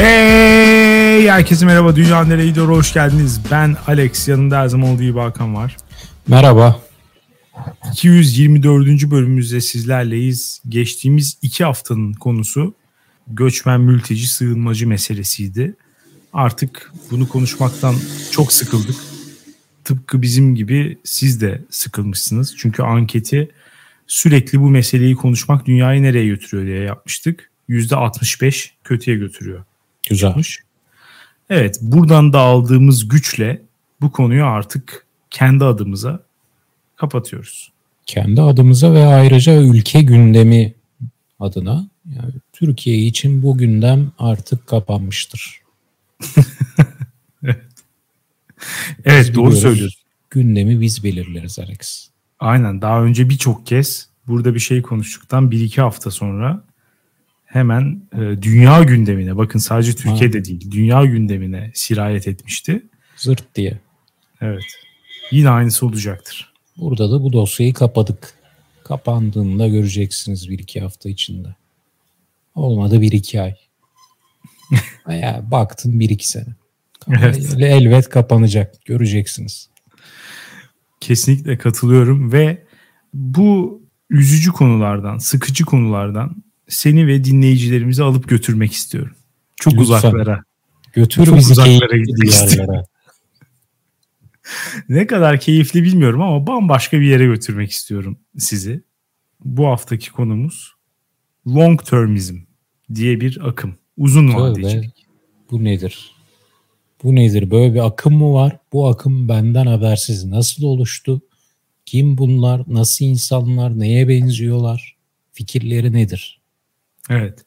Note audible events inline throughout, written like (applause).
Hey herkese merhaba Dünya Nereye Gidiyor hoş geldiniz. Ben Alex yanımda her zaman olduğu gibi Hakan var. Merhaba. 224. bölümümüzde sizlerleyiz. Geçtiğimiz iki haftanın konusu göçmen mülteci sığınmacı meselesiydi. Artık bunu konuşmaktan çok sıkıldık. Tıpkı bizim gibi siz de sıkılmışsınız. Çünkü anketi sürekli bu meseleyi konuşmak dünyayı nereye götürüyor diye yapmıştık. %65 kötüye götürüyor. Güzelmiş. Evet buradan da aldığımız güçle bu konuyu artık kendi adımıza kapatıyoruz. Kendi adımıza ve ayrıca ülke gündemi adına yani Türkiye için bu gündem artık kapanmıştır. (laughs) evet, evet doğru söylüyorsun. Gündemi biz belirleriz Alex. Aynen daha önce birçok kez burada bir şey konuştuktan bir iki hafta sonra hemen e, dünya gündemine bakın sadece Türkiye'de ha. değil dünya gündemine sirayet etmişti. Zırt diye. Evet. Yine aynısı olacaktır. Burada da bu dosyayı kapadık. Kapandığında göreceksiniz bir iki hafta içinde. Olmadı bir iki ay. (laughs) Veya baktın bir iki sene. Evet. Elbet kapanacak. Göreceksiniz. Kesinlikle katılıyorum ve bu üzücü konulardan, sıkıcı konulardan seni ve dinleyicilerimizi alıp götürmek istiyorum. Çok Lütfen. uzaklara. Götür Çok bizi uzaklara gitmek (laughs) ne kadar keyifli bilmiyorum ama bambaşka bir yere götürmek istiyorum sizi. Bu haftaki konumuz long termism diye bir akım. Uzun vadecilik. Bu nedir? Bu nedir? Böyle bir akım mı var? Bu akım benden habersiz nasıl oluştu? Kim bunlar? Nasıl insanlar? Neye benziyorlar? Fikirleri nedir? Evet.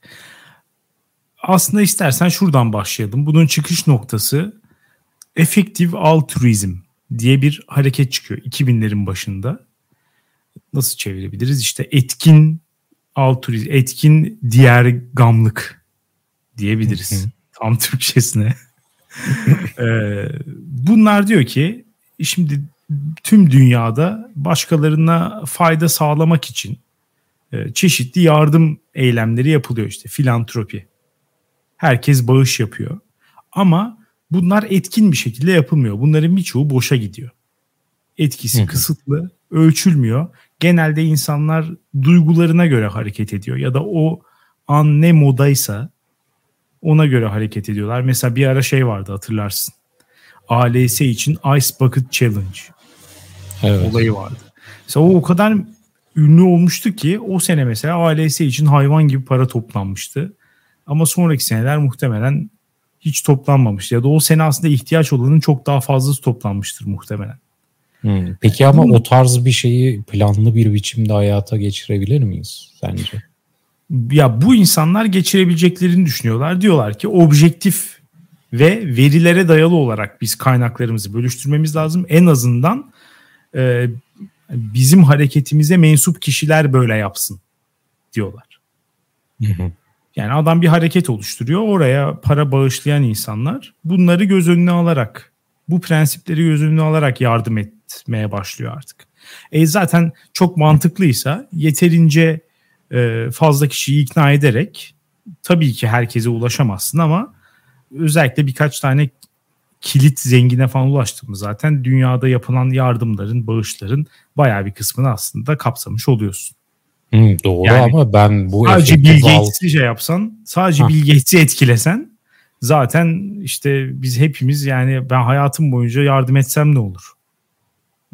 Aslında istersen şuradan başlayalım. Bunun çıkış noktası efektif altruizm diye bir hareket çıkıyor 2000'lerin başında. Nasıl çevirebiliriz? İşte etkin altruizm, etkin diğer gamlık diyebiliriz. Tam Türkçesine. (laughs) ee, bunlar diyor ki şimdi tüm dünyada başkalarına fayda sağlamak için çeşitli yardım eylemleri yapılıyor işte filantropi. Herkes bağış yapıyor. Ama bunlar etkin bir şekilde yapılmıyor. Bunların birçoğu boşa gidiyor. Etkisi Hı-hı. kısıtlı, ölçülmüyor. Genelde insanlar duygularına göre hareket ediyor ya da o an ne modaysa ona göre hareket ediyorlar. Mesela bir ara şey vardı hatırlarsın. ALS için Ice Bucket Challenge evet. olayı vardı. Mesela o o kadar ünlü olmuştu ki o sene mesela ALS için hayvan gibi para toplanmıştı. Ama sonraki seneler muhtemelen hiç toplanmamış. Ya da o sene aslında ihtiyaç olanın çok daha fazlası toplanmıştır muhtemelen. Hmm. Peki ama o tarz bir şeyi planlı bir biçimde hayata geçirebilir miyiz sence? Ya bu insanlar geçirebileceklerini düşünüyorlar. Diyorlar ki objektif ve verilere dayalı olarak biz kaynaklarımızı bölüştürmemiz lazım. En azından e, bizim hareketimize mensup kişiler böyle yapsın diyorlar. Hı hı. Yani adam bir hareket oluşturuyor. Oraya para bağışlayan insanlar bunları göz önüne alarak, bu prensipleri göz önüne alarak yardım etmeye başlıyor artık. E zaten çok mantıklıysa yeterince e, fazla kişiyi ikna ederek tabii ki herkese ulaşamazsın ama özellikle birkaç tane kilit zengine falan ulaştık mı zaten dünyada yapılan yardımların, bağışların bayağı bir kısmını aslında kapsamış oluyorsun. Hmm, doğru yani, ama ben bu sadece Bill Gates'i şey yapsan, sadece ha. Bill Gates'i etkilesen zaten işte biz hepimiz yani ben hayatım boyunca yardım etsem ne olur?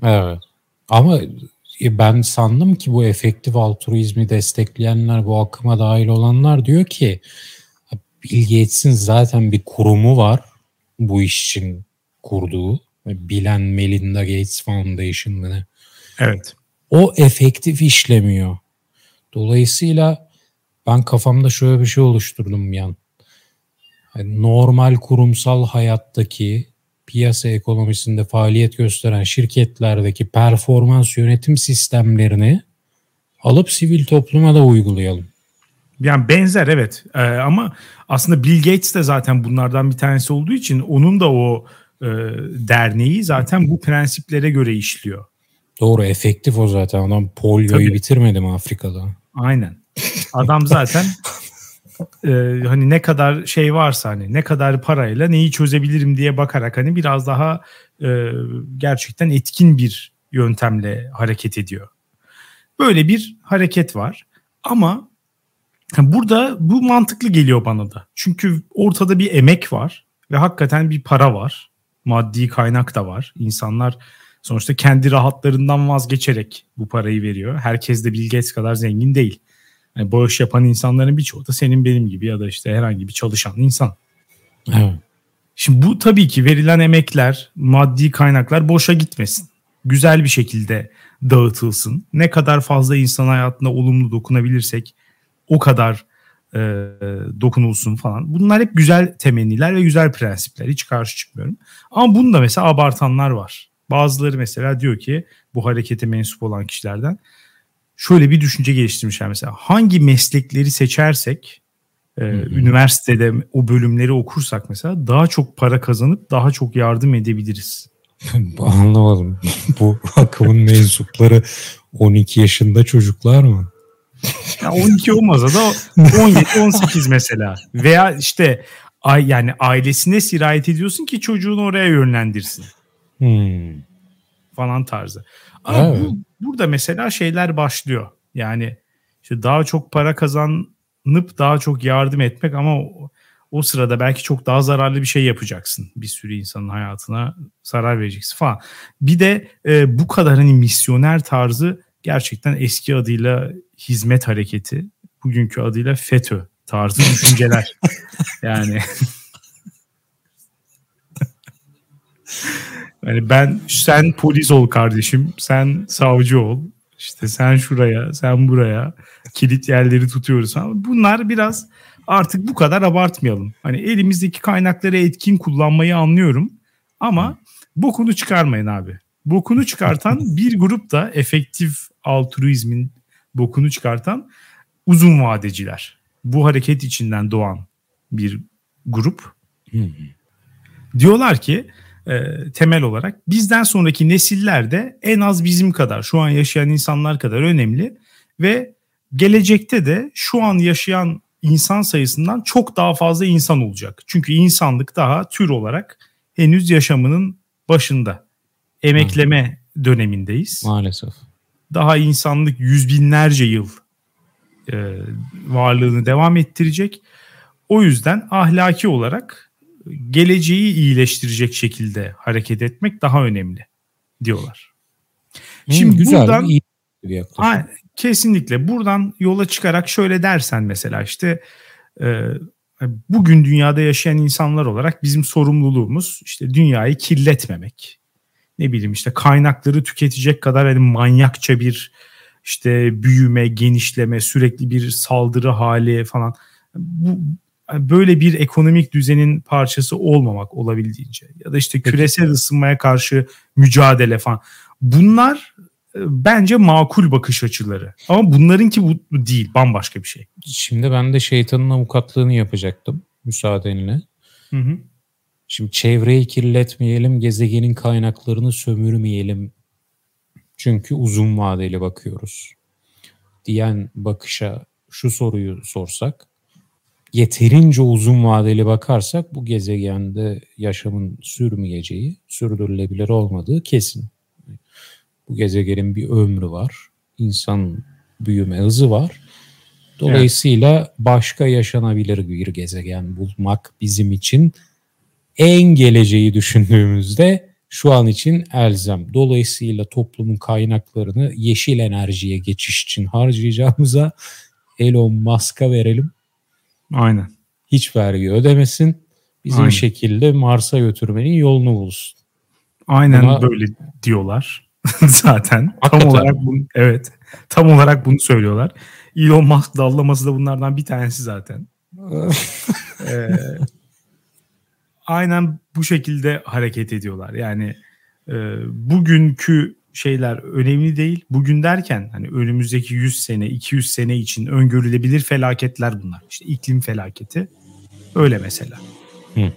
Evet. Ama e, ben sandım ki bu efektif altruizmi destekleyenler, bu akıma dahil olanlar diyor ki Bill Gates'in zaten bir kurumu var bu iş için kurduğu Bilen Melinda Gates Foundation mı ne? Evet. O efektif işlemiyor. Dolayısıyla ben kafamda şöyle bir şey oluşturdum yan. Yani normal kurumsal hayattaki piyasa ekonomisinde faaliyet gösteren şirketlerdeki performans yönetim sistemlerini alıp sivil topluma da uygulayalım. Yani benzer evet ee, ama aslında Bill Gates de zaten bunlardan bir tanesi olduğu için onun da o e, derneği zaten bu prensiplere göre işliyor. Doğru efektif o zaten adam polyoyu Tabii. bitirmedi mi Afrika'da? Aynen. Adam zaten e, hani ne kadar şey varsa hani ne kadar parayla neyi çözebilirim diye bakarak hani biraz daha e, gerçekten etkin bir yöntemle hareket ediyor. Böyle bir hareket var. Ama burada bu mantıklı geliyor bana da. Çünkü ortada bir emek var ve hakikaten bir para var. Maddi kaynak da var. İnsanlar sonuçta kendi rahatlarından vazgeçerek bu parayı veriyor. Herkes de Bill Gates kadar zengin değil. Yani bağış yapan insanların birçoğu da senin benim gibi ya da işte herhangi bir çalışan insan. Evet. Şimdi bu tabii ki verilen emekler, maddi kaynaklar boşa gitmesin. Güzel bir şekilde dağıtılsın. Ne kadar fazla insan hayatına olumlu dokunabilirsek o kadar e, dokunulsun falan. Bunlar hep güzel temenniler ve güzel prensipler. Hiç karşı çıkmıyorum. Ama bunu da mesela abartanlar var. Bazıları mesela diyor ki bu harekete mensup olan kişilerden şöyle bir düşünce geliştirmişler mesela. Hangi meslekleri seçersek e, üniversitede o bölümleri okursak mesela daha çok para kazanıp daha çok yardım edebiliriz. (laughs) Anlamadım. Bu (laughs) akımın mensupları 12 yaşında çocuklar mı? Ya 12 olmasa da 17-18 mesela. Veya işte ay yani ailesine sirayet ediyorsun ki çocuğunu oraya yönlendirsin. Hmm. Falan tarzı. Ama evet. bu, burada mesela şeyler başlıyor. Yani işte daha çok para kazanıp daha çok yardım etmek ama o, o sırada belki çok daha zararlı bir şey yapacaksın. Bir sürü insanın hayatına zarar vereceksin falan. Bir de e, bu kadar hani misyoner tarzı gerçekten eski adıyla hizmet hareketi, bugünkü adıyla FETÖ tarzı düşünceler. (laughs) yani Yani ben sen polis ol kardeşim, sen savcı ol. İşte sen şuraya, sen buraya kilit yerleri tutuyoruz. Bunlar biraz artık bu kadar abartmayalım. Hani elimizdeki kaynakları etkin kullanmayı anlıyorum. Ama bokunu çıkarmayın abi. Bokunu çıkartan bir grup da efektif altruizmin bokunu çıkartan uzun vadeciler. Bu hareket içinden doğan bir grup. Diyorlar ki e, temel olarak bizden sonraki nesiller de en az bizim kadar şu an yaşayan insanlar kadar önemli ve gelecekte de şu an yaşayan insan sayısından çok daha fazla insan olacak. Çünkü insanlık daha tür olarak henüz yaşamının başında. Emekleme Hı. dönemindeyiz. Maalesef. Daha insanlık yüz binlerce yıl e, varlığını devam ettirecek. O yüzden ahlaki olarak geleceği iyileştirecek şekilde hareket etmek daha önemli diyorlar. Hmm, Şimdi güzel, buradan iyi bir ha, kesinlikle buradan yola çıkarak şöyle dersen mesela işte e, bugün dünyada yaşayan insanlar olarak bizim sorumluluğumuz işte dünyayı kirletmemek. Ne bileyim işte kaynakları tüketecek kadar hani manyakça bir işte büyüme, genişleme, sürekli bir saldırı hali falan. Bu böyle bir ekonomik düzenin parçası olmamak olabildiğince ya da işte küresel ısınmaya karşı mücadele falan. Bunlar e, bence makul bakış açıları. Ama bunlarınki bu değil, bambaşka bir şey. Şimdi ben de şeytanın avukatlığını yapacaktım müsaadenle. Hı hı. Şimdi çevreyi kirletmeyelim, gezegenin kaynaklarını sömürmeyelim. Çünkü uzun vadeli bakıyoruz. Diyen bakışa şu soruyu sorsak yeterince uzun vadeli bakarsak bu gezegende yaşamın sürmeyeceği, sürdürülebilir olmadığı kesin. Bu gezegenin bir ömrü var. İnsan büyüme hızı var. Dolayısıyla evet. başka yaşanabilir bir gezegen bulmak bizim için en geleceği düşündüğümüzde şu an için elzem. Dolayısıyla toplumun kaynaklarını yeşil enerjiye geçiş için harcayacağımıza Elon Musk'a verelim. Aynen. Hiç vergi ödemesin. Bizim Aynen. şekilde Mars'a götürmenin yolunu bulsun. Aynen Buna... böyle diyorlar (laughs) zaten. Hakikaten. Tam olarak bunu evet. Tam olarak bunu söylüyorlar. Elon Musk dallaması da bunlardan bir tanesi zaten. (laughs) ee, aynen bu şekilde hareket ediyorlar. Yani e, bugünkü şeyler önemli değil. Bugün derken hani önümüzdeki 100 sene, 200 sene için öngörülebilir felaketler bunlar. İşte iklim felaketi öyle mesela. Hı.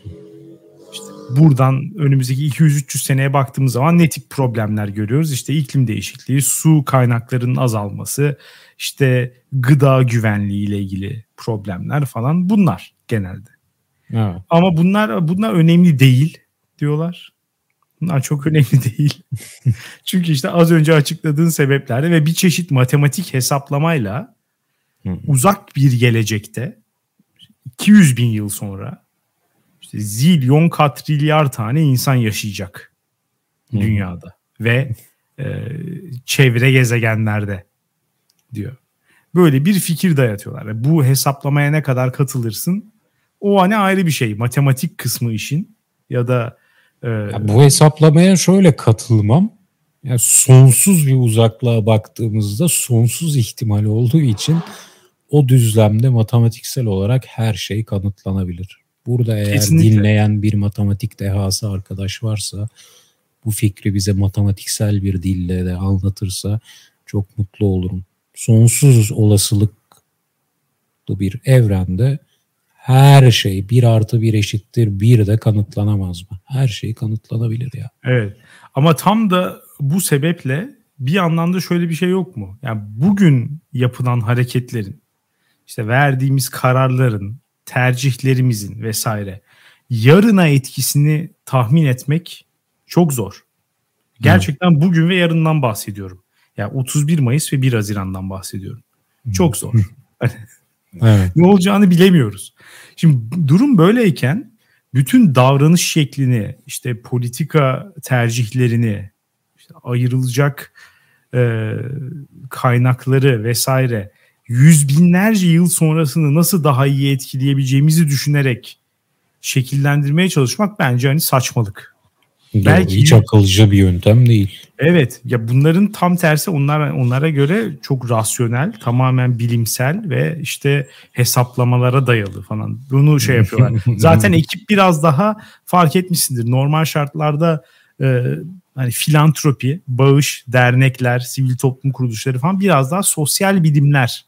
İşte buradan önümüzdeki 200-300 seneye baktığımız zaman ne tip problemler görüyoruz? İşte iklim değişikliği, su kaynaklarının azalması, işte gıda güvenliği ile ilgili problemler falan bunlar genelde. Evet. Ama bunlar bunlar önemli değil diyorlar. Bunlar çok (laughs) önemli değil. (laughs) Çünkü işte az önce açıkladığın sebeplerle ve bir çeşit matematik hesaplamayla Hı. uzak bir gelecekte 200 bin yıl sonra işte zilyon katrilyar tane insan yaşayacak Hı. dünyada ve e, çevre gezegenlerde diyor. Böyle bir fikir dayatıyorlar. Bu hesaplamaya ne kadar katılırsın o hani ayrı bir şey. Matematik kısmı işin ya da e, Ya bu hesaplamaya şöyle katılmam. Yani sonsuz bir uzaklığa baktığımızda sonsuz ihtimal olduğu için o düzlemde matematiksel olarak her şey kanıtlanabilir. Burada eğer Kesinlikle. dinleyen bir matematik dehası arkadaş varsa bu fikri bize matematiksel bir dille de anlatırsa çok mutlu olurum. Sonsuz olasılıklı bir evrende her şey bir artı bir eşittir bir de kanıtlanamaz mı? Her şey kanıtlanabilir ya. Evet. Ama tam da bu sebeple bir yandan da şöyle bir şey yok mu? Yani bugün yapılan hareketlerin, işte verdiğimiz kararların, tercihlerimizin vesaire yarına etkisini tahmin etmek çok zor. Gerçekten bugün ve yarından bahsediyorum. Yani 31 Mayıs ve 1 Haziran'dan bahsediyorum. Çok zor. (laughs) Evet. ne olacağını bilemiyoruz. Şimdi durum böyleyken bütün davranış şeklini, işte politika tercihlerini, işte ayrılacak e, kaynakları vesaire yüz binlerce yıl sonrasını nasıl daha iyi etkileyebileceğimizi düşünerek şekillendirmeye çalışmak bence hani saçmalık. Doğru, Belki- hiç akılcı bir yöntem değil. Evet ya bunların tam tersi onlar onlara göre çok rasyonel, tamamen bilimsel ve işte hesaplamalara dayalı falan. Bunu şey yapıyorlar. (laughs) Zaten ekip biraz daha fark etmişsindir. Normal şartlarda e, hani filantropi, bağış, dernekler, sivil toplum kuruluşları falan biraz daha sosyal bilimler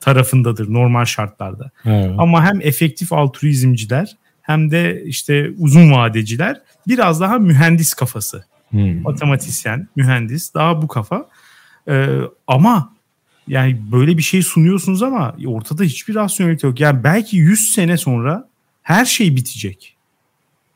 tarafındadır normal şartlarda. Evet. Ama hem efektif altruizmciler hem de işte uzun vadeciler biraz daha mühendis kafası Hmm. matematisyen, mühendis daha bu kafa. Ee, ama yani böyle bir şey sunuyorsunuz ama ortada hiçbir rasyonelite yok. Yani belki 100 sene sonra her şey bitecek.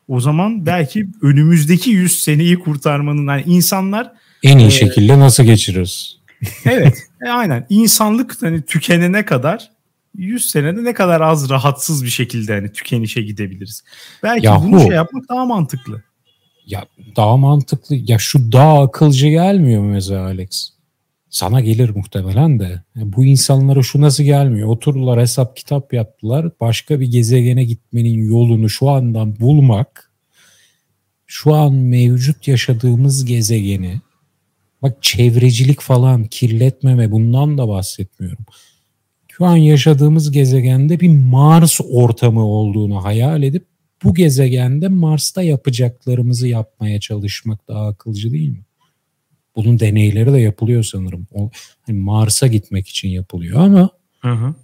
O zaman belki önümüzdeki 100 seneyi kurtarmanın yani insanlar En iyi Ee, şekilde nasıl geçiririz? evet e, aynen insanlık hani tükenene kadar 100 senede ne kadar az rahatsız bir şekilde hani tükenişe gidebiliriz. Belki Yahu. bunu şey yapmak daha mantıklı. Ya daha mantıklı. Ya şu daha akılcı gelmiyor mu mesela Alex? Sana gelir muhtemelen de. Bu insanlara şu nasıl gelmiyor? Oturdular hesap kitap yaptılar. Başka bir gezegene gitmenin yolunu şu andan bulmak şu an mevcut yaşadığımız gezegeni bak çevrecilik falan kirletmeme bundan da bahsetmiyorum. Şu an yaşadığımız gezegende bir Mars ortamı olduğunu hayal edip bu gezegende Mars'ta yapacaklarımızı yapmaya çalışmak daha akılcı değil mi? Bunun deneyleri de yapılıyor sanırım. O hani Mars'a gitmek için yapılıyor ama Hı hı.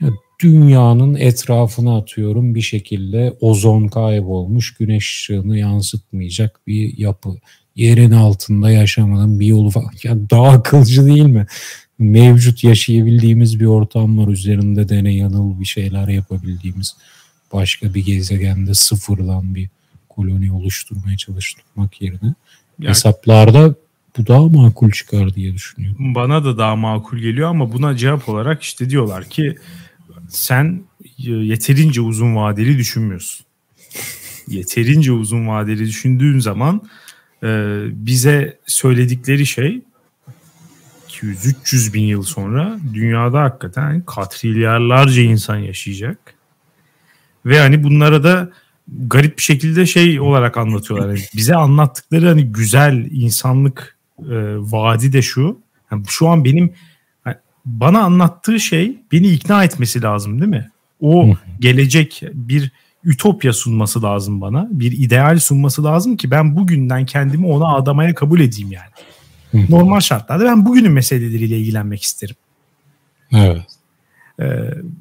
ya dünyanın etrafına atıyorum bir şekilde ozon kaybolmuş, güneş ışığını yansıtmayacak bir yapı. Yerin altında yaşamanın bir yolu falan. (laughs) Ya daha akılcı değil mi? Mevcut yaşayabildiğimiz bir ortam var. Üzerinde deney yanıl bir şeyler yapabildiğimiz başka bir gezegende sıfırdan bir koloni oluşturmaya çalışmak yerine Yani hesaplarda bu daha makul çıkar diye düşünüyorum. bana da daha makul geliyor ama buna cevap olarak işte diyorlar ki sen yeterince uzun vadeli düşünmüyorsun. (laughs) Yeterince uzun vadeli düşündüğün zaman e, bize söyledikleri şey 200-300 bin yıl sonra dünyada hakikaten katrilyarlarca insan yaşayacak. Ve hani bunlara da garip bir şekilde şey olarak anlatıyorlar. Yani bize anlattıkları hani güzel insanlık e, vaadi de şu. Yani şu an benim bana anlattığı şey beni ikna etmesi lazım değil mi? O gelecek bir ütopya sunması lazım bana. Bir ideal sunması lazım ki ben bugünden kendimi ona adamaya kabul edeyim yani. Normal şartlarda ben bugünün meseleleriyle ilgilenmek isterim. Evet. Ee,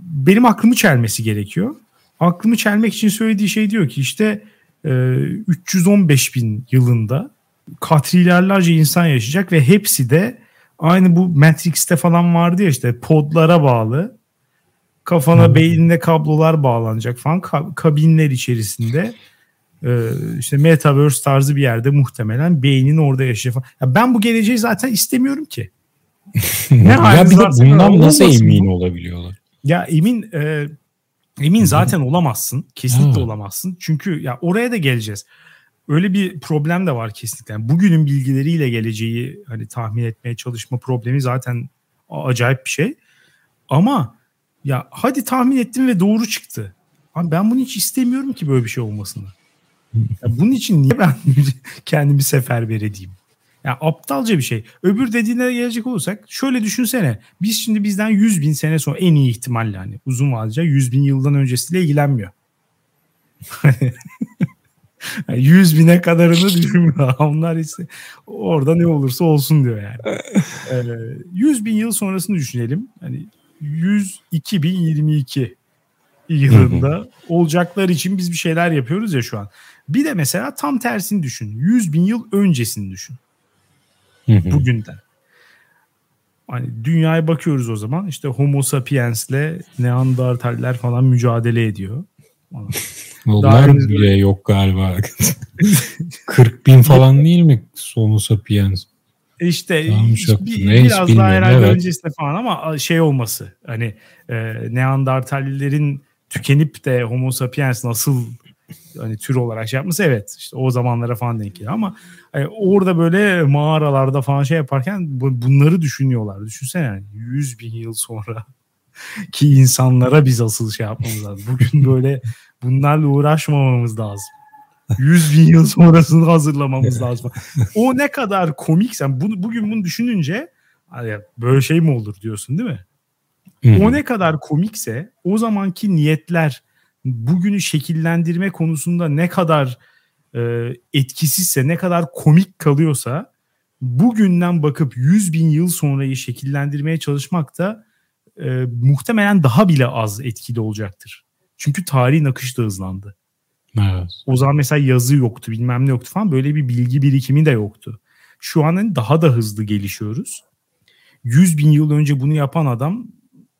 benim aklımı çelmesi gerekiyor. Aklımı çelmek için söylediği şey diyor ki işte e, 315 bin yılında katrilyarlarca insan yaşayacak ve hepsi de aynı bu Matrix'te falan vardı ya işte podlara bağlı Kafana beynine kablolar bağlanacak falan kabinler içerisinde e, işte metaverse tarzı bir yerde muhtemelen beynin orada yaşayacak falan. Ya ben bu geleceği zaten istemiyorum ki. (laughs) ne ya bir de bundan nasıl emin bu? olabiliyorlar? Ya emin e, emin zaten olamazsın. Kesinlikle ha. olamazsın. Çünkü ya oraya da geleceğiz. Öyle bir problem de var kesinlikle. Yani bugünün bilgileriyle geleceği hani tahmin etmeye çalışma problemi zaten acayip bir şey. Ama ya hadi tahmin ettim ve doğru çıktı. Abi ben bunu hiç istemiyorum ki böyle bir şey olmasını. Ya bunun için niye ben (laughs) kendimi seferber edeyim? Yani aptalca bir şey. Öbür dediğine gelecek olursak şöyle düşünsene. Biz şimdi bizden 100 bin sene sonra en iyi ihtimalle hani uzun vadece 100 bin yıldan öncesiyle ilgilenmiyor. (laughs) 100 bine kadarını düşünmüyor. (laughs) Onlar ise orada ne olursa olsun diyor yani. Ee, 100 bin yıl sonrasını düşünelim. Hani 102 bin 22 yılında olacaklar için biz bir şeyler yapıyoruz ya şu an. Bir de mesela tam tersini düşün. 100 bin yıl öncesini düşün. Bugünden. Hani dünyaya bakıyoruz o zaman. İşte Homo sapiens'le Neandertaller falan mücadele ediyor. (laughs) Onlar Daha bile böyle... yok galiba. (laughs) 40 bin falan (laughs) değil mi Homo sapiens? İşte bir, biraz daha herhalde evet. öncesinde falan ama şey olması hani e, Neandertallerin tükenip de Homo sapiens nasıl hani tür olarak şey yapması evet işte o zamanlara falan denk geliyor ama hani orada böyle mağaralarda falan şey yaparken bunları düşünüyorlar. Düşünsene yani 100 bin yıl sonra (laughs) ki insanlara biz asıl şey yapmamız lazım. Bugün böyle bunlarla uğraşmamamız lazım. 100 bin yıl sonrasını hazırlamamız lazım. O ne kadar komik sen bunu, bugün bunu düşününce hani böyle şey mi olur diyorsun değil mi? O ne kadar komikse o zamanki niyetler bugünü şekillendirme konusunda ne kadar e, etkisizse, ne kadar komik kalıyorsa bugünden bakıp 100 bin yıl sonrayı şekillendirmeye çalışmak da e, muhtemelen daha bile az etkili olacaktır. Çünkü tarihin akışı da hızlandı. Evet. O zaman mesela yazı yoktu bilmem ne yoktu falan böyle bir bilgi birikimi de yoktu. Şu an hani daha da hızlı gelişiyoruz. 100 bin yıl önce bunu yapan adam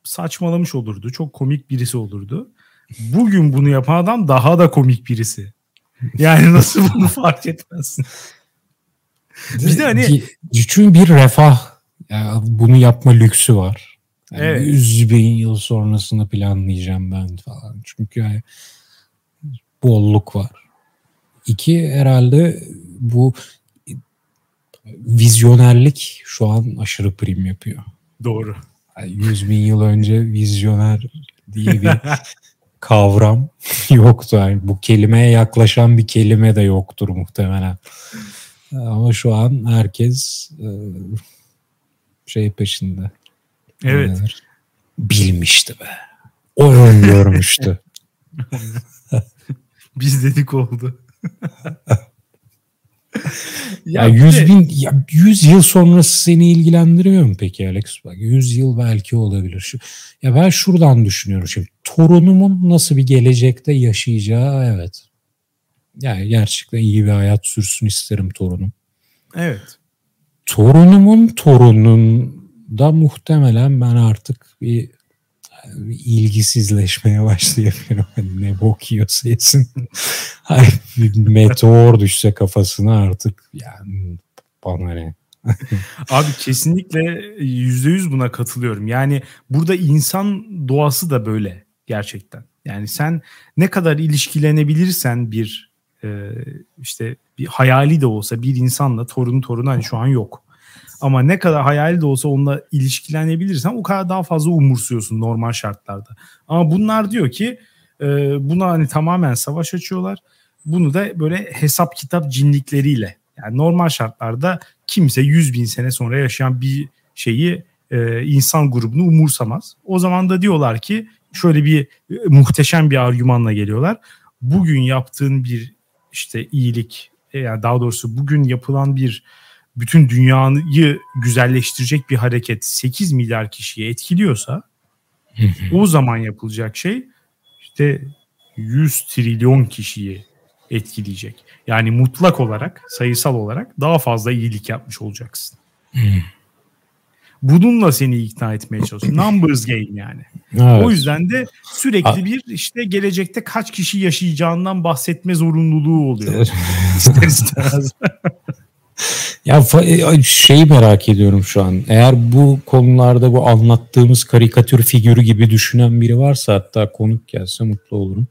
saçmalamış olurdu. Çok komik birisi olurdu. Bugün bunu yapan adam daha da komik birisi. Yani nasıl bunu (laughs) fark etmezsin? Bir de hani çünkü bir refah yani bunu yapma lüksü var. Yani evet. 100 bin yıl sonrasını planlayacağım ben falan. Çünkü yani bolluk var. İki herhalde bu vizyonerlik şu an aşırı prim yapıyor. Doğru. Yani 100 bin yıl önce vizyoner diye bir (laughs) kavram (laughs) yoktu. Yani bu kelimeye yaklaşan bir kelime de yoktur muhtemelen. Ama şu an herkes e, şey peşinde. Evet. Bilmişti be. O görmüştü. (laughs) Biz dedik oldu. (laughs) ya, ya 100 bin, ya 100 yıl sonrası seni ilgilendiriyor mu peki Alex? Bak 100 yıl belki olabilir. Şu, ya ben şuradan düşünüyorum şimdi. Torunumun nasıl bir gelecekte yaşayacağı evet. Yani gerçekten iyi bir hayat sürsün isterim torunum. Evet. Torunumun torunun da muhtemelen ben artık bir ilgisizleşmeye başlayabilirim. Hani ne bok yiyorsa yesin. meteor düşse kafasına artık yani bana ne. Abi kesinlikle yüzde yüz buna katılıyorum. Yani burada insan doğası da böyle gerçekten. Yani sen ne kadar ilişkilenebilirsen bir e, işte bir hayali de olsa bir insanla torunu torunu hani şu an yok. Ama ne kadar hayali de olsa onunla ilişkilenebilirsen o kadar daha fazla umursuyorsun normal şartlarda. Ama bunlar diyor ki e, buna hani tamamen savaş açıyorlar. Bunu da böyle hesap kitap cinlikleriyle yani normal şartlarda kimse 100 bin sene sonra yaşayan bir şeyi e, insan grubunu umursamaz. O zaman da diyorlar ki şöyle bir e, muhteşem bir argümanla geliyorlar. Bugün yaptığın bir işte iyilik e, yani daha doğrusu bugün yapılan bir bütün dünyayı güzelleştirecek bir hareket 8 milyar kişiyi etkiliyorsa o zaman yapılacak şey işte 100 trilyon kişiyi etkileyecek. Yani mutlak olarak, sayısal olarak daha fazla iyilik yapmış olacaksın. Bununla seni ikna etmeye çalışıyor. Numbers game yani. Evet. O yüzden de sürekli bir işte gelecekte kaç kişi yaşayacağından bahsetme zorunluluğu oluyor. (laughs) ya e, şeyi merak ediyorum şu an. Eğer bu konularda bu anlattığımız karikatür figürü gibi düşünen biri varsa hatta konuk gelse mutlu olurum.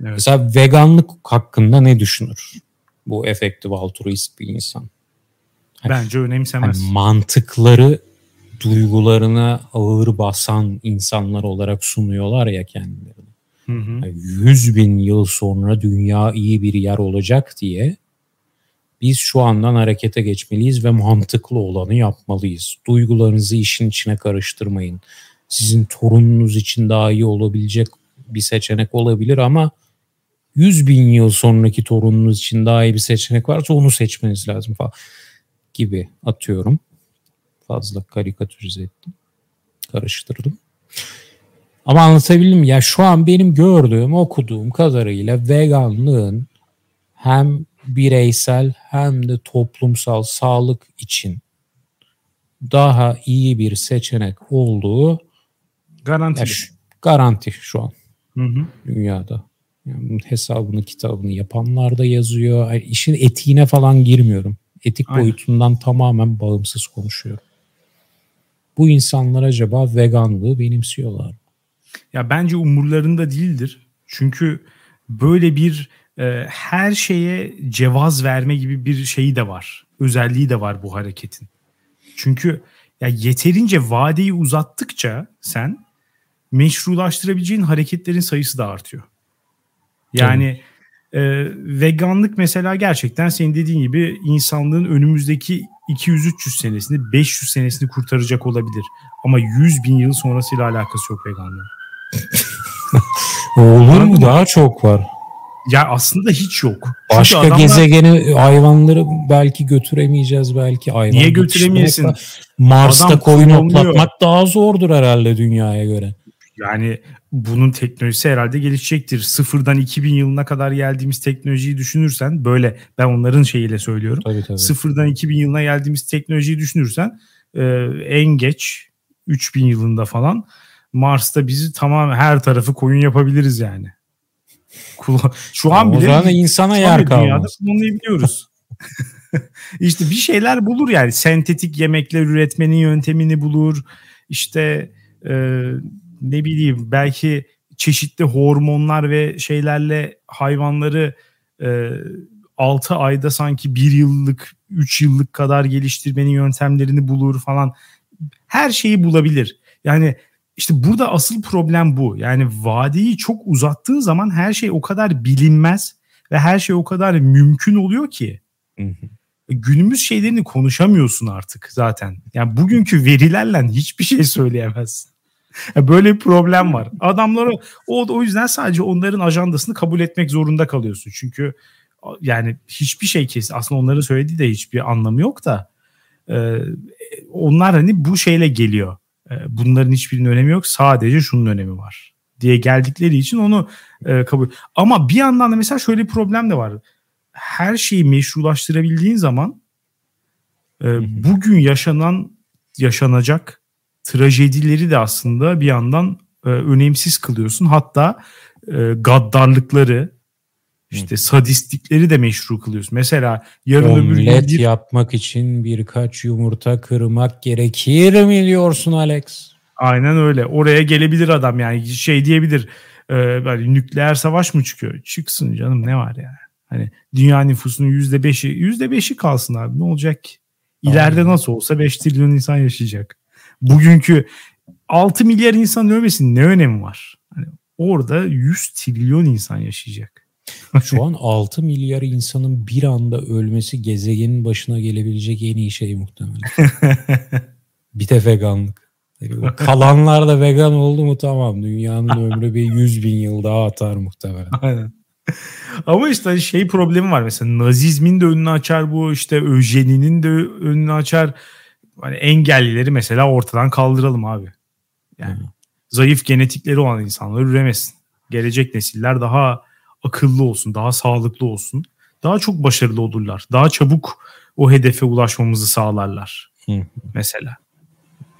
Evet. Mesela veganlık hakkında ne düşünür? Bu efektif altruist bir insan. Hani Bence önemsemez. Hani mantıkları duygularına ağır basan insanlar olarak sunuyorlar ya kendilerini. Hı hı. Yani 100 bin yıl sonra dünya iyi bir yer olacak diye biz şu andan harekete geçmeliyiz ve mantıklı olanı yapmalıyız. Duygularınızı işin içine karıştırmayın. Sizin torununuz için daha iyi olabilecek bir seçenek olabilir ama 100 bin yıl sonraki torununuz için daha iyi bir seçenek varsa onu seçmeniz lazım falan gibi atıyorum. Fazla karikatürize ettim. Karıştırdım. Ama anlatabildim ya şu an benim gördüğüm, okuduğum kadarıyla veganlığın hem bireysel hem de toplumsal sağlık için daha iyi bir seçenek olduğu garanti. garanti şu an hı hı. dünyada. Yani hesabını kitabını yapanlar da yazıyor. Yani işin etiğine falan girmiyorum. Etik Aynen. boyutundan tamamen bağımsız konuşuyorum. Bu insanlar acaba veganlığı benimsiyorlar Ya bence umurlarında değildir. Çünkü böyle bir e, her şeye cevaz verme gibi bir şeyi de var. Özelliği de var bu hareketin. Çünkü ya yeterince vadeyi uzattıkça sen meşrulaştırabileceğin hareketlerin sayısı da artıyor. Yani e, veganlık mesela gerçekten senin dediğin gibi insanlığın önümüzdeki 200-300 senesini 500 senesini kurtaracak olabilir. Ama 100 bin yıl sonrasıyla alakası yok veganlığın. (laughs) Olur mu? Daha çok var. Ya aslında hiç yok. Başka adamlar... gezegeni hayvanları belki götüremeyeceğiz belki. Hayvan Niye götüremeyesin? Mars'ta Adam koyun otlatmak daha zordur herhalde dünyaya göre. Yani bunun teknolojisi herhalde gelişecektir. Sıfırdan 2000 yılına kadar geldiğimiz teknolojiyi düşünürsen böyle ben onların şeyiyle söylüyorum. Tabii, tabii. Sıfırdan 2000 yılına geldiğimiz teknolojiyi düşünürsen e, en geç 3000 yılında falan Mars'ta bizi tamam her tarafı koyun yapabiliriz yani. Şu an bile o insana yer kalmaz. kullanabiliyoruz. (laughs) (laughs) İşte bir şeyler bulur yani sentetik yemekler üretmenin yöntemini bulur. İşte e, ne bileyim belki çeşitli hormonlar ve şeylerle hayvanları e, 6 ayda sanki 1 yıllık 3 yıllık kadar geliştirmenin yöntemlerini bulur falan. Her şeyi bulabilir. Yani işte burada asıl problem bu. Yani vadeyi çok uzattığın zaman her şey o kadar bilinmez ve her şey o kadar mümkün oluyor ki. Hı hı. Günümüz şeylerini konuşamıyorsun artık zaten. Yani bugünkü verilerle hiçbir şey söyleyemezsin. Böyle bir problem var. Adamları o, o yüzden sadece onların ajandasını kabul etmek zorunda kalıyorsun. Çünkü yani hiçbir şey kesin. Aslında onların söylediği de hiçbir anlamı yok da. E, onlar hani bu şeyle geliyor. E, bunların hiçbirinin önemi yok. Sadece şunun önemi var diye geldikleri için onu e, kabul. Ama bir yandan da mesela şöyle bir problem de var. Her şeyi meşrulaştırabildiğin zaman e, bugün yaşanan yaşanacak trajedileri de aslında bir yandan e, önemsiz kılıyorsun. Hatta e, gaddarlıkları işte sadistlikleri de meşru kılıyorsun. Mesela yarın Omlet öbür gün bir... yapmak için birkaç yumurta kırmak gerekir mi diyorsun Alex? Aynen öyle. Oraya gelebilir adam yani şey diyebilir. E, böyle nükleer savaş mı çıkıyor? Çıksın canım ne var yani. Hani dünya nüfusunun yüzde beşi, yüzde beşi kalsın abi ne olacak ki? İleride Aynen. nasıl olsa 5 trilyon insan yaşayacak bugünkü 6 milyar insan ölmesinin ne önemi var? Hani orada 100 trilyon insan yaşayacak. Şu an 6 milyar insanın bir anda ölmesi gezegenin başına gelebilecek en iyi şey muhtemelen. (laughs) bir de veganlık. Kalanlar da vegan oldu mu tamam dünyanın ömrü bir 100 bin yıl daha atar muhtemelen. Aynen. Ama işte şey problemi var mesela nazizmin de önünü açar bu işte öjeninin de önünü açar hani engellileri mesela ortadan kaldıralım abi. Yani hmm. zayıf genetikleri olan insanlar üremesin. Gelecek nesiller daha akıllı olsun, daha sağlıklı olsun. Daha çok başarılı olurlar. Daha çabuk o hedefe ulaşmamızı sağlarlar. Hmm. Mesela.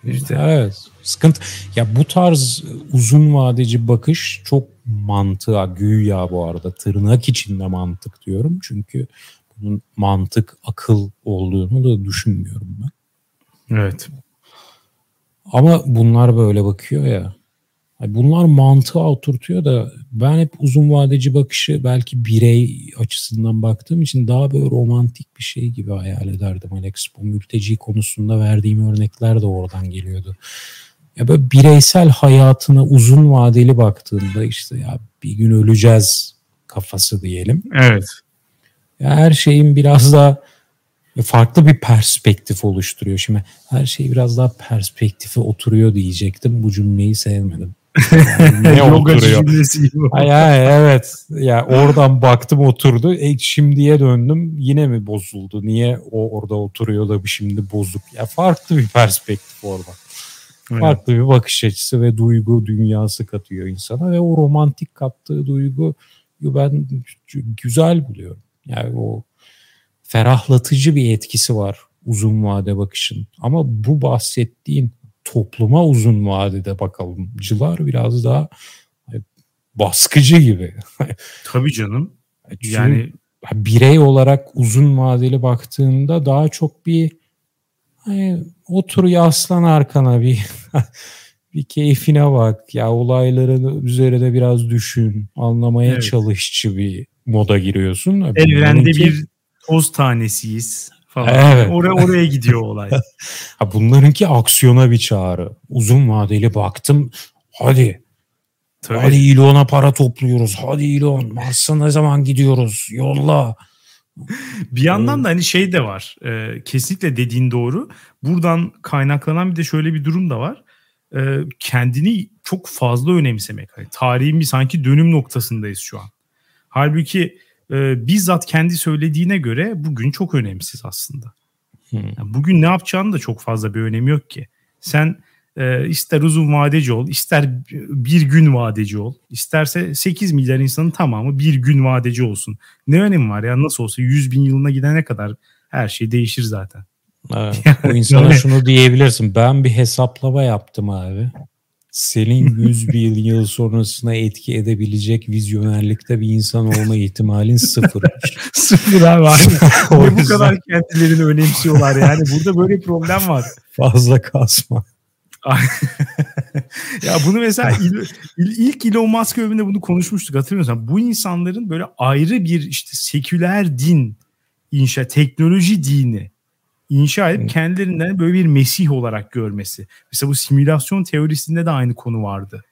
İşte. Evet. Sıkıntı. Ya bu tarz uzun vadeci bakış çok mantığa güya bu arada tırnak içinde mantık diyorum. Çünkü bunun mantık, akıl olduğunu da düşünmüyorum ben. Evet. Ama bunlar böyle bakıyor ya. Bunlar mantığa oturtuyor da ben hep uzun vadeci bakışı belki birey açısından baktığım için daha böyle romantik bir şey gibi hayal ederdim Alex. Bu mülteci konusunda verdiğim örnekler de oradan geliyordu. Ya böyle bireysel hayatına uzun vadeli baktığında işte ya bir gün öleceğiz kafası diyelim. Evet. Ya her şeyin biraz daha farklı bir perspektif oluşturuyor. Şimdi her şey biraz daha perspektife oturuyor diyecektim. Bu cümleyi sevmedim. Yani ne (laughs) Yoga cümlesi Ay, ay, evet. Ya oradan baktım oturdu. E, şimdiye döndüm. Yine mi bozuldu? Niye o orada oturuyor da şimdi bozuk? Ya farklı bir perspektif orada. Evet. Farklı bir bakış açısı ve duygu dünyası katıyor insana ve o romantik kattığı duygu ben güzel buluyorum. Yani o ferahlatıcı bir etkisi var uzun vade bakışın. Ama bu bahsettiğin topluma uzun vadede bakalımcılar biraz daha baskıcı gibi. (laughs) Tabii canım. Yani birey olarak uzun vadeli baktığında daha çok bir hani, otur yaslan arkana bir (laughs) bir keyfine bak ya olayların üzerine biraz düşün anlamaya evet. çalışçı bir moda giriyorsun. Evrende bir toz tanesiyiz falan. Evet. Oraya, oraya gidiyor olay. (laughs) ha, bunlarınki aksiyona bir çağrı. Uzun vadeli baktım. Hadi. Tabii. Hadi Elon'a para topluyoruz. Hadi Elon Mars'a ne zaman gidiyoruz? Yolla. bir yandan da hani şey de var. E, kesinlikle dediğin doğru. Buradan kaynaklanan bir de şöyle bir durum da var. E, kendini çok fazla önemsemek. Hani tarihin bir sanki dönüm noktasındayız şu an. Halbuki e, bizzat kendi söylediğine göre bugün çok önemsiz aslında. Hmm. Yani bugün ne yapacağını da çok fazla bir önemi yok ki. Sen e, ister uzun vadeci ol, ister bir gün vadeci ol, isterse 8 milyar insanın tamamı bir gün vadeci olsun. Ne önemi var ya nasıl olsa 100 bin yılına gidene kadar her şey değişir zaten. Evet, (laughs) o insana şunu diyebilirsin. Ben bir hesaplama yaptım abi senin 100 bin yıl sonrasına etki edebilecek vizyonerlikte bir insan olma ihtimalin sıfır. (laughs) sıfır abi aynen. (laughs) bu kadar kendilerini önemsiyorlar yani. Burada böyle bir problem var. Fazla kasma. (laughs) ya bunu mesela il, ilk Elon Musk övünde bunu konuşmuştuk hatırlıyorsan. Bu insanların böyle ayrı bir işte seküler din inşa, teknoloji dini inşa edip kendilerinden böyle bir mesih olarak görmesi. Mesela bu simülasyon teorisinde de aynı konu vardı.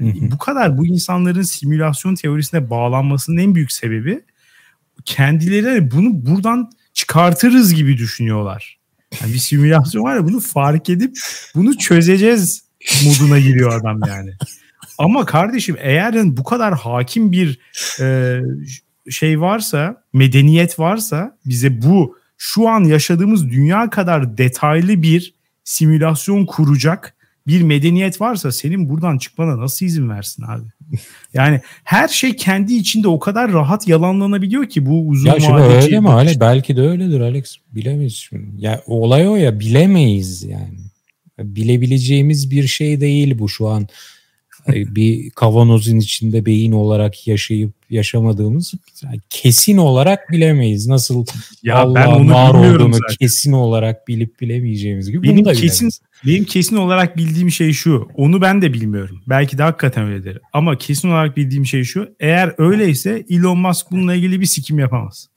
Bu kadar bu insanların simülasyon teorisine bağlanmasının en büyük sebebi kendileri bunu buradan çıkartırız gibi düşünüyorlar. Yani bir simülasyon var ya bunu fark edip bunu çözeceğiz moduna giriyor adam yani. Ama kardeşim eğer bu kadar hakim bir e, şey varsa, medeniyet varsa bize bu şu an yaşadığımız dünya kadar detaylı bir simülasyon kuracak bir medeniyet varsa senin buradan çıkmana nasıl izin versin abi? (laughs) Yani her şey kendi içinde o kadar rahat yalanlanabiliyor ki bu uzun ya vadeli. öyle mi Ale? Belki de öyledir Alex. Bilemeyiz şimdi. Ya olay o ya bilemeyiz yani. Bilebileceğimiz bir şey değil bu şu an. Bir kavanozun içinde beyin olarak yaşayıp yaşamadığımız kesin olarak bilemeyiz. Nasıl ya Allah'ın var olduğunu zaten. kesin olarak bilip bilemeyeceğimiz gibi benim kesin benim kesin olarak bildiğim şey şu. Onu ben de bilmiyorum. Belki de hakikaten öyledir. Ama kesin olarak bildiğim şey şu. Eğer öyleyse Elon Musk bununla ilgili bir sikim yapamaz.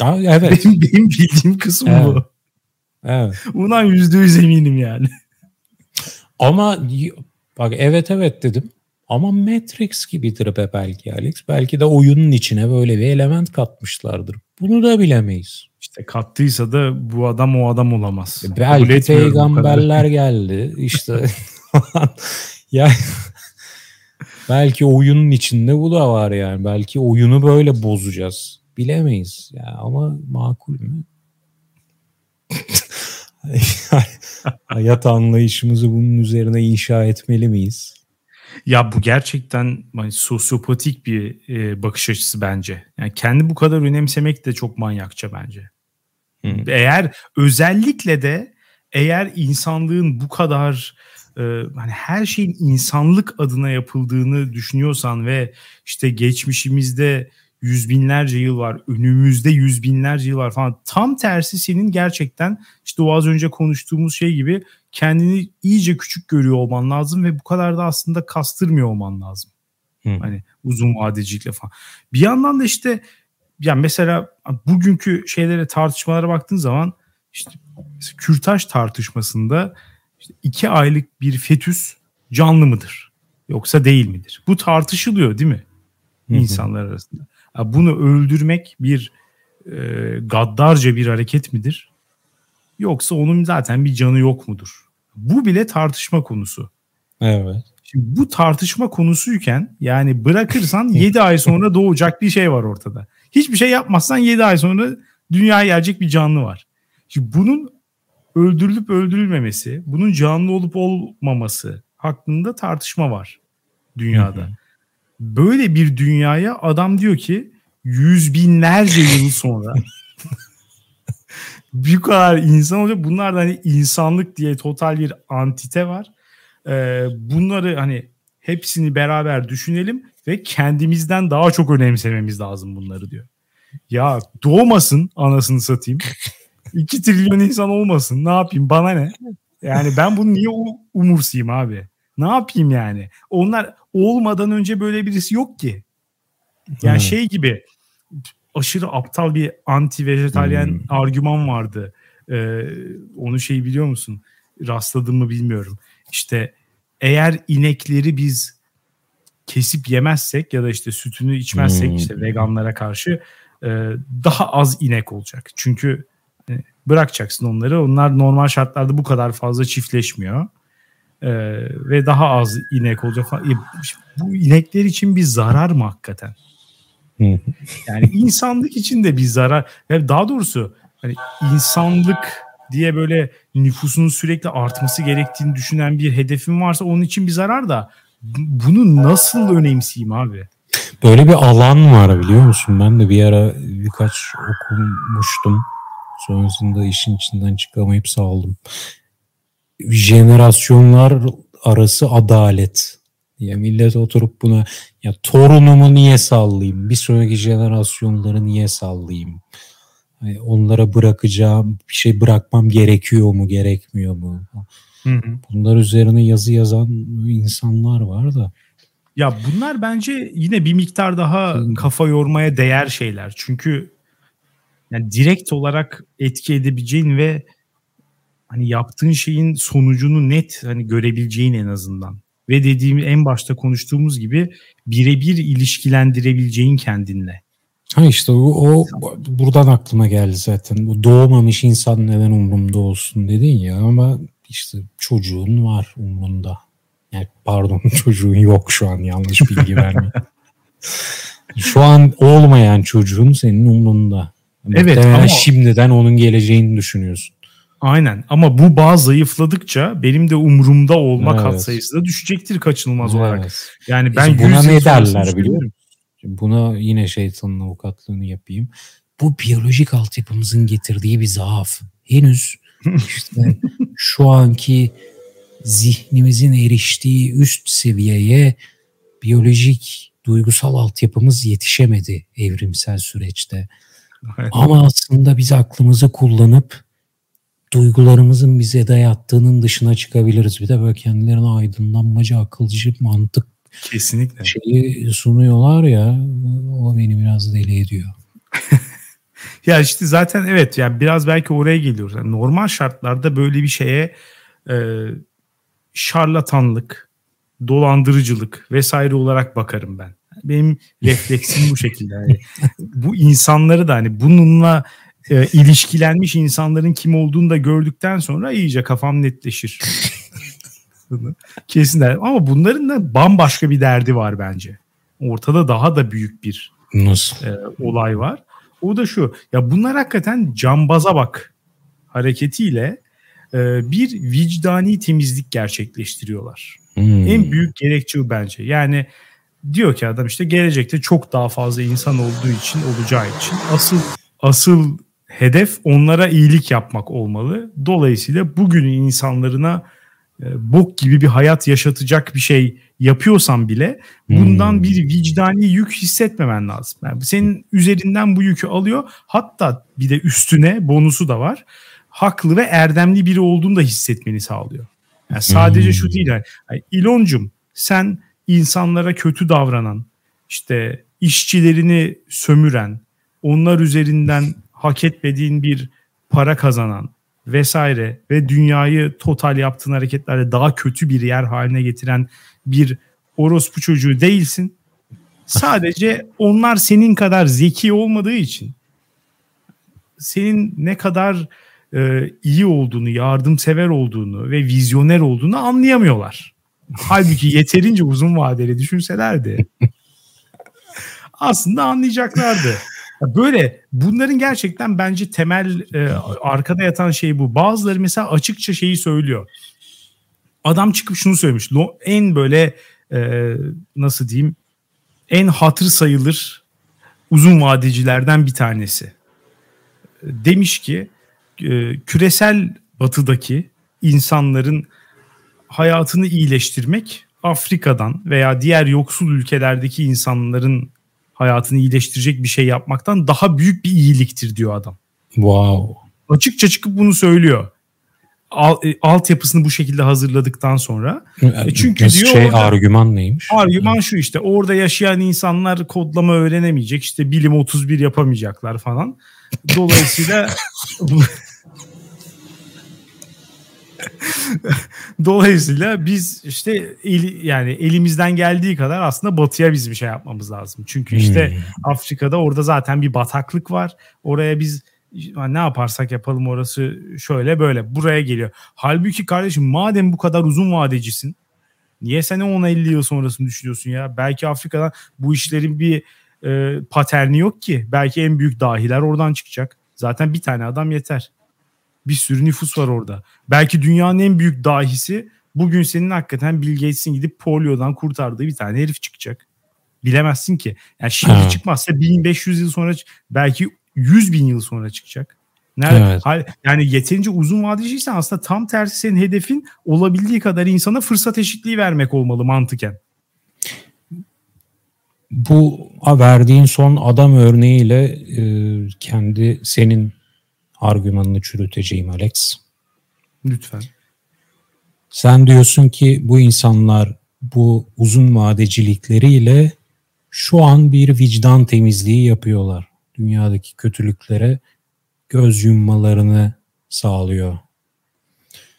Aa, evet. Benim, benim bildiğim kısım evet. bu. Evet. Bundan yüzde yüz eminim yani. Ama bak evet evet dedim. Ama Matrix gibidir be belki Alex. Belki de oyunun içine böyle bir element katmışlardır. Bunu da bilemeyiz. İşte kattıysa da bu adam o adam olamaz. E belki peygamberler (laughs) geldi. İşte (laughs) ya belki oyunun içinde bu da var yani. Belki oyunu böyle bozacağız. Bilemeyiz. Ya ama makul mü? (laughs) Hayat anlayışımızı bunun üzerine inşa etmeli miyiz? Ya bu gerçekten hani sosyopatik bir e, bakış açısı bence. Yani kendi bu kadar önemsemek de çok manyakça bence. Hmm. Eğer özellikle de eğer insanlığın bu kadar e, hani her şeyin insanlık adına yapıldığını düşünüyorsan ve işte geçmişimizde yüz binlerce yıl var, önümüzde yüz binlerce yıl var falan. Tam tersi senin gerçekten işte o az önce konuştuğumuz şey gibi kendini iyice küçük görüyor olman lazım ve bu kadar da aslında kastırmıyor olman lazım. Hı. Hani uzun vadecilikle falan. Bir yandan da işte yani mesela bugünkü şeylere tartışmalara baktığın zaman işte kürtaj tartışmasında işte iki aylık bir fetüs canlı mıdır yoksa değil midir? Bu tartışılıyor değil mi? İnsanlar arasında. Bunu öldürmek bir e, gaddarca bir hareket midir? Yoksa onun zaten bir canı yok mudur? Bu bile tartışma konusu. Evet. Şimdi bu tartışma konusuyken yani bırakırsan (laughs) 7 ay sonra doğacak bir şey var ortada. Hiçbir şey yapmazsan 7 ay sonra dünyaya gelecek bir canlı var. Şimdi bunun öldürülüp öldürülmemesi, bunun canlı olup olmaması hakkında tartışma var dünyada. Hı hı. Böyle bir dünyaya adam diyor ki yüz binlerce yıl sonra (laughs) bir kadar insan olacak. Bunlar da hani insanlık diye total bir antite var. Ee, bunları hani hepsini beraber düşünelim ve kendimizden daha çok önemsememiz lazım bunları diyor. Ya doğmasın anasını satayım. (laughs) 2 trilyon insan olmasın. Ne yapayım? Bana ne? Yani ben bunu niye umursayım abi? Ne yapayım yani? Onlar olmadan önce böyle birisi yok ki. Yani hmm. şey gibi aşırı aptal bir anti vejetaryen hmm. argüman vardı. Ee, onu şey biliyor musun? Rastladım mı bilmiyorum. İşte eğer inekleri biz kesip yemezsek ya da işte sütünü içmezsek hmm. işte veganlara karşı e, daha az inek olacak. Çünkü e, bırakacaksın onları. Onlar normal şartlarda bu kadar fazla çiftleşmiyor. E, ve daha az inek olacak. E, bu inekler için bir zarar mı hakikaten? Yani insanlık için de bir zarar. Yani daha doğrusu hani insanlık diye böyle nüfusun sürekli artması gerektiğini düşünen bir hedefim varsa onun için bir zarar da bunu nasıl önemseyeyim abi? Böyle bir alan var biliyor musun? Ben de bir ara birkaç okumuştum. Sonrasında işin içinden çıkamayıp saldım. Jenerasyonlar arası adalet diye millet oturup buna ya torunumu niye sallayayım? Bir sonraki jenerasyonları niye sallayayım? Yani onlara bırakacağım bir şey bırakmam gerekiyor mu gerekmiyor mu? Hı hı. Bunlar üzerine yazı yazan insanlar var da. Ya bunlar bence yine bir miktar daha kafa yormaya değer şeyler. Çünkü yani direkt olarak etki edebileceğin ve hani yaptığın şeyin sonucunu net hani görebileceğin en azından. Ve dediğim en başta konuştuğumuz gibi birebir ilişkilendirebileceğin kendinle. Ha işte o, o buradan aklıma geldi zaten. Bu doğmamış insan neden umurumda olsun dedin ya ama işte çocuğun var umrunda. Yani pardon (laughs) çocuğun yok şu an yanlış bilgi vermeyeyim. (laughs) şu an olmayan çocuğun senin umrunda. Evet ama şimdiden onun geleceğini düşünüyorsun. Aynen ama bu bağ zayıfladıkça benim de umurumda olma evet. katsayısı da düşecektir kaçınılmaz evet. olarak. Yani ben işte buna ne derler biliyor musun? Buna yine şeytanın avukatlığını yapayım. Bu biyolojik altyapımızın getirdiği bir zaaf. Henüz (laughs) işte şu anki zihnimizin eriştiği üst seviyeye biyolojik duygusal altyapımız yetişemedi evrimsel süreçte. Ama aslında biz aklımızı kullanıp duygularımızın bize dayattığının dışına çıkabiliriz. Bir de böyle kendilerine aydınlanmacı, akılcı, mantık Kesinlikle. şeyi sunuyorlar ya o beni biraz deli ediyor. (laughs) ya işte zaten evet yani biraz belki oraya geliyoruz. Yani normal şartlarda böyle bir şeye e, şarlatanlık, dolandırıcılık vesaire olarak bakarım ben. Benim refleksim bu şekilde. Yani (laughs) bu insanları da hani bununla e, ilişkilenmiş insanların kim olduğunu da gördükten sonra iyice kafam netleşir. (laughs) Kesin der. Ama bunların da bambaşka bir derdi var bence. Ortada daha da büyük bir Nasıl? E, olay var. O da şu. Ya bunlar hakikaten cambaza bak hareketiyle e, bir vicdani temizlik gerçekleştiriyorlar. Hmm. En büyük gerekçe bence. Yani diyor ki adam işte gelecekte çok daha fazla insan olduğu için olacağı için asıl asıl hedef onlara iyilik yapmak olmalı. Dolayısıyla bugünün insanlarına e, bok gibi bir hayat yaşatacak bir şey yapıyorsan bile bundan hmm. bir vicdani yük hissetmemen lazım. Yani senin üzerinden bu yükü alıyor. Hatta bir de üstüne bonusu da var. Haklı ve erdemli biri olduğunu da hissetmeni sağlıyor. Yani sadece hmm. şu değil. Yani, İloncum sen insanlara kötü davranan, işte işçilerini sömüren, onlar üzerinden (laughs) hak etmediğin bir para kazanan vesaire ve dünyayı total yaptığın hareketlerle daha kötü bir yer haline getiren bir orospu çocuğu değilsin. Sadece onlar senin kadar zeki olmadığı için senin ne kadar e, iyi olduğunu, yardımsever olduğunu ve vizyoner olduğunu anlayamıyorlar. (laughs) Halbuki yeterince uzun vadeli düşünselerdi aslında anlayacaklardı. Böyle bunların gerçekten bence temel e, arkada yatan şey bu. Bazıları mesela açıkça şeyi söylüyor. Adam çıkıp şunu söylemiş. En böyle e, nasıl diyeyim en hatır sayılır uzun vadecilerden bir tanesi. Demiş ki e, küresel batıdaki insanların hayatını iyileştirmek Afrika'dan veya diğer yoksul ülkelerdeki insanların hayatını iyileştirecek bir şey yapmaktan daha büyük bir iyiliktir diyor adam. Wow. Açıkça çıkıp bunu söylüyor. Alt, e, altyapısını bu şekilde hazırladıktan sonra. E çünkü Nasıl diyor şey orada, argüman neymiş? Argüman şu işte orada yaşayan insanlar kodlama öğrenemeyecek. işte bilim 31 yapamayacaklar falan. Dolayısıyla (laughs) (laughs) Dolayısıyla biz işte el, yani elimizden geldiği kadar aslında batıya biz bir şey yapmamız lazım. Çünkü işte hmm. Afrika'da orada zaten bir bataklık var. Oraya biz ne yaparsak yapalım orası şöyle böyle buraya geliyor. Halbuki kardeşim madem bu kadar uzun vadecisin niye sen 10-50 yıl sonrasını düşünüyorsun ya? Belki Afrika'dan bu işlerin bir e, paterni yok ki. Belki en büyük dahiler oradan çıkacak. Zaten bir tane adam yeter. Bir sürü nüfus var orada. Belki dünyanın en büyük dahisi bugün senin hakikaten Bill Gates'in gidip poliodan kurtardığı bir tane herif çıkacak. Bilemezsin ki. Yani şimdi ha. çıkmazsa 1500 yıl sonra belki 100 bin yıl sonra çıkacak. Nerede? Evet. Yani yeterince uzun vadeciysen aslında tam tersi senin hedefin olabildiği kadar insana fırsat eşitliği vermek olmalı mantıken. Bu verdiğin son adam örneğiyle e, kendi senin argümanını çürüteceğim Alex. Lütfen. Sen diyorsun ki bu insanlar bu uzun vadecilikleriyle şu an bir vicdan temizliği yapıyorlar. Dünyadaki kötülüklere göz yummalarını sağlıyor.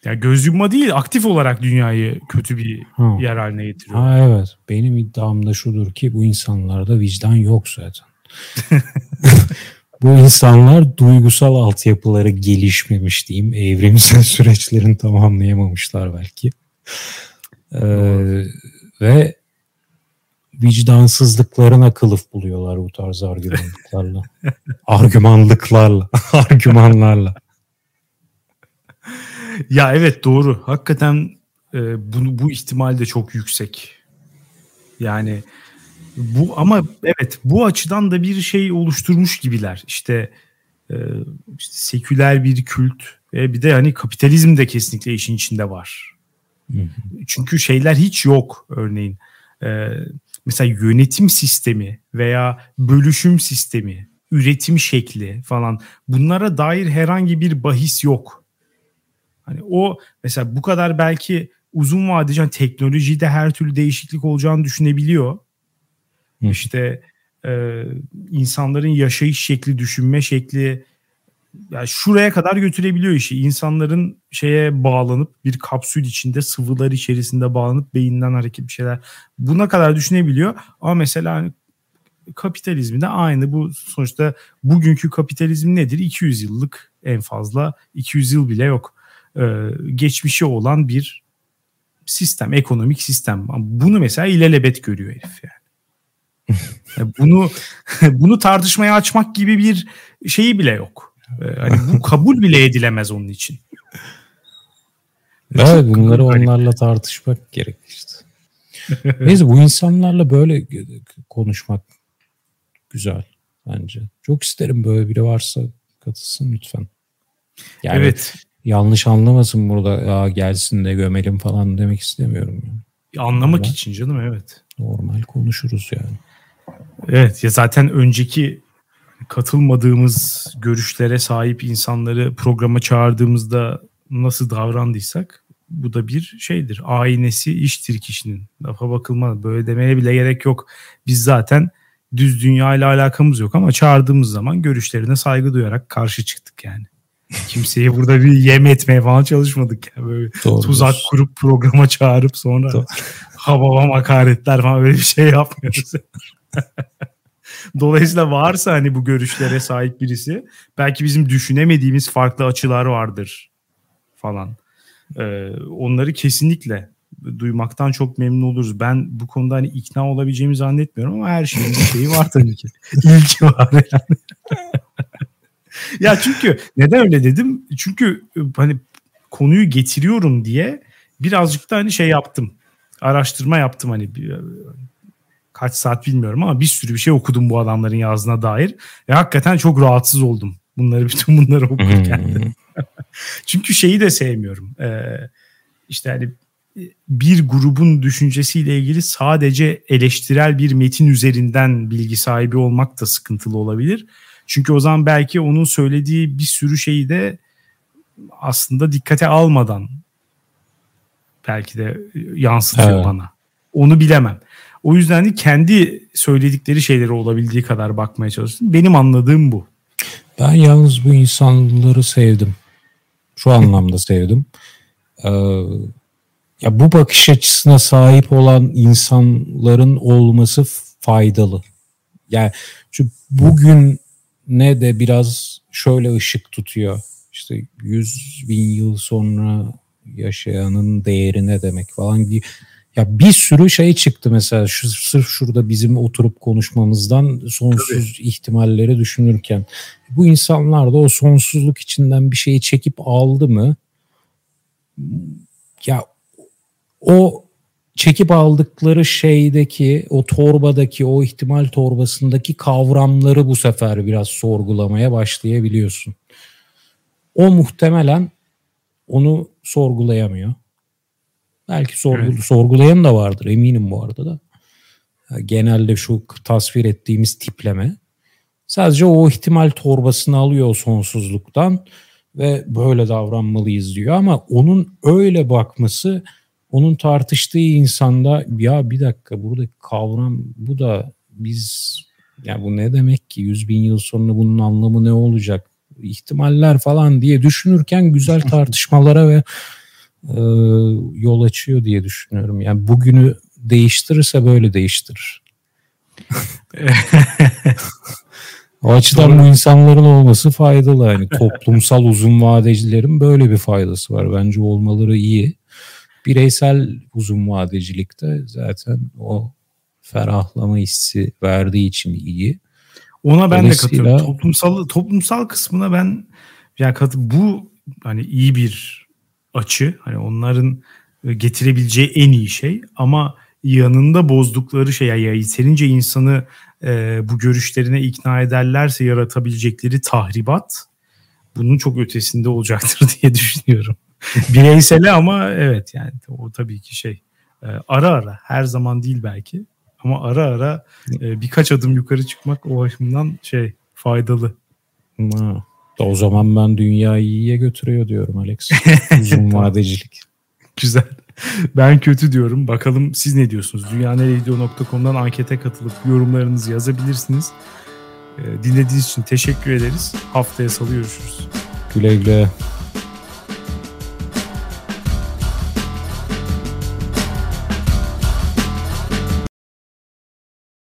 Ya göz yumma değil, aktif olarak dünyayı kötü bir ha. yer haline getiriyor. Ha evet. Benim iddiam da şudur ki bu insanlarda vicdan yok zaten. (laughs) bu insanlar duygusal altyapıları gelişmemiş diyeyim. Evrimsel (laughs) süreçlerini tamamlayamamışlar belki. Ee, ve vicdansızlıklarına kılıf buluyorlar bu tarz argümanlıklarla. (laughs) Argümanlıklarla. (laughs) Argümanlarla. Ya evet doğru. Hakikaten e, bu, bu ihtimal de çok yüksek. Yani bu ama evet bu açıdan da bir şey oluşturmuş gibiler. İşte, e, işte seküler bir kült ve bir de hani kapitalizm de kesinlikle işin içinde var. Çünkü şeyler hiç yok örneğin. E, mesela yönetim sistemi veya bölüşüm sistemi, üretim şekli falan bunlara dair herhangi bir bahis yok. Hani o mesela bu kadar belki uzun vadeci yani teknolojide her türlü değişiklik olacağını düşünebiliyor. Hı. İşte e, insanların yaşayış şekli, düşünme şekli yani şuraya kadar götürebiliyor işi. İnsanların şeye bağlanıp bir kapsül içinde sıvılar içerisinde bağlanıp beyinden hareket bir şeyler buna kadar düşünebiliyor. Ama mesela hani kapitalizmi de aynı bu sonuçta bugünkü kapitalizm nedir? 200 yıllık en fazla 200 yıl bile yok. Ee, geçmişi olan bir sistem, ekonomik sistem. Bunu mesela ilelebet görüyor herif yani bunu (laughs) bunu tartışmaya açmak gibi bir şeyi bile yok. Ee, hani bu (laughs) kabul bile edilemez onun için. Evet bunları (laughs) onlarla tartışmak gerek işte. Neyse bu insanlarla böyle konuşmak güzel bence. Çok isterim böyle biri varsa Katılsın lütfen. Yani evet. Yanlış anlamasın burada ya gelsin de gömelim falan demek istemiyorum. Yani. Anlamak Ama için canım evet. Normal konuşuruz yani. Evet ya zaten önceki katılmadığımız görüşlere sahip insanları programa çağırdığımızda nasıl davrandıysak bu da bir şeydir. Aynesi iştir kişinin. Lafa bakılmaz. Böyle demeye bile gerek yok. Biz zaten düz dünya ile alakamız yok ama çağırdığımız zaman görüşlerine saygı duyarak karşı çıktık yani. Kimseyi burada bir yem etmeye falan çalışmadık. Yani. Böyle Doğrudur. tuzak kurup programa çağırıp sonra (laughs) hava hakaretler falan öyle bir şey yapmıyoruz. (laughs) Dolayısıyla varsa hani bu görüşlere sahip birisi belki bizim düşünemediğimiz farklı açılar vardır falan. Ee, onları kesinlikle duymaktan çok memnun oluruz. Ben bu konuda hani ikna olabileceğimi zannetmiyorum ama her şeyin bir şeyi var tabii ki. (laughs) İlki var yani. ya çünkü neden öyle dedim? Çünkü hani konuyu getiriyorum diye birazcık da hani şey yaptım. Araştırma yaptım hani kaç saat bilmiyorum ama bir sürü bir şey okudum bu adamların yazdığına dair. Ve hakikaten çok rahatsız oldum. Bunları (laughs) bütün bunları okurken de. (laughs) Çünkü şeyi de sevmiyorum. Ee, işte hani bir grubun düşüncesiyle ilgili sadece eleştirel bir metin üzerinden bilgi sahibi olmak da sıkıntılı olabilir. Çünkü o zaman belki onun söylediği bir sürü şeyi de aslında dikkate almadan belki de yansıtıyor evet. bana. Onu bilemem. O yüzden de kendi söyledikleri şeyleri olabildiği kadar bakmaya çalıştım. Benim anladığım bu. Ben yalnız bu insanları sevdim. Şu anlamda (laughs) sevdim. Ee, ya bu bakış açısına sahip olan insanların olması faydalı. Yani çünkü bugün ne de biraz şöyle ışık tutuyor. İşte 100 bin yıl sonra yaşayanın değeri ne demek falan gibi ya bir sürü şey çıktı mesela şu, sırf şurada bizim oturup konuşmamızdan sonsuz Tabii. ihtimalleri düşünürken. Bu insanlar da o sonsuzluk içinden bir şeyi çekip aldı mı? Ya o çekip aldıkları şeydeki o torbadaki o ihtimal torbasındaki kavramları bu sefer biraz sorgulamaya başlayabiliyorsun. O muhtemelen onu sorgulayamıyor. Belki sorgul evet. sorgulayan da vardır eminim bu arada da. Genelde şu tasvir ettiğimiz tipleme sadece o ihtimal torbasını alıyor sonsuzluktan ve böyle davranmalıyız diyor ama onun öyle bakması onun tartıştığı insanda ya bir dakika burada kavram bu da biz ya bu ne demek ki 100 bin yıl sonra bunun anlamı ne olacak ihtimaller falan diye düşünürken güzel (laughs) tartışmalara ve e, yol açıyor diye düşünüyorum. Yani bugünü değiştirirse böyle değiştirir. (laughs) o açıdan Doğru. bu insanların olması faydalı. Yani toplumsal uzun vadecilerin böyle bir faydası var. Bence olmaları iyi. Bireysel uzun vadecilikte zaten o ferahlama hissi verdiği için iyi. Ona ben de katılıyorum. Toplumsal toplumsal kısmına ben yani katı bu hani iyi bir açı. Hani onların e, getirebileceği en iyi şey ama yanında bozdukları şey yani yeterince insanı e, bu görüşlerine ikna ederlerse yaratabilecekleri tahribat bunun çok ötesinde olacaktır (laughs) diye düşünüyorum. (laughs) Bireysele ama evet yani o tabii ki şey e, ara ara her zaman değil belki ama ara ara e, birkaç adım yukarı çıkmak o bakımdan şey faydalı. Ha. O zaman ben dünyayı iyiye götürüyor diyorum Alex. (laughs) Uzun vadecilik. Güzel. Ben kötü diyorum. Bakalım siz ne diyorsunuz? Dünyaneregidiyor.com'dan ankete katılıp yorumlarınızı yazabilirsiniz. Ee, dinlediğiniz için teşekkür ederiz. Haftaya salı görüşürüz. Güle güle.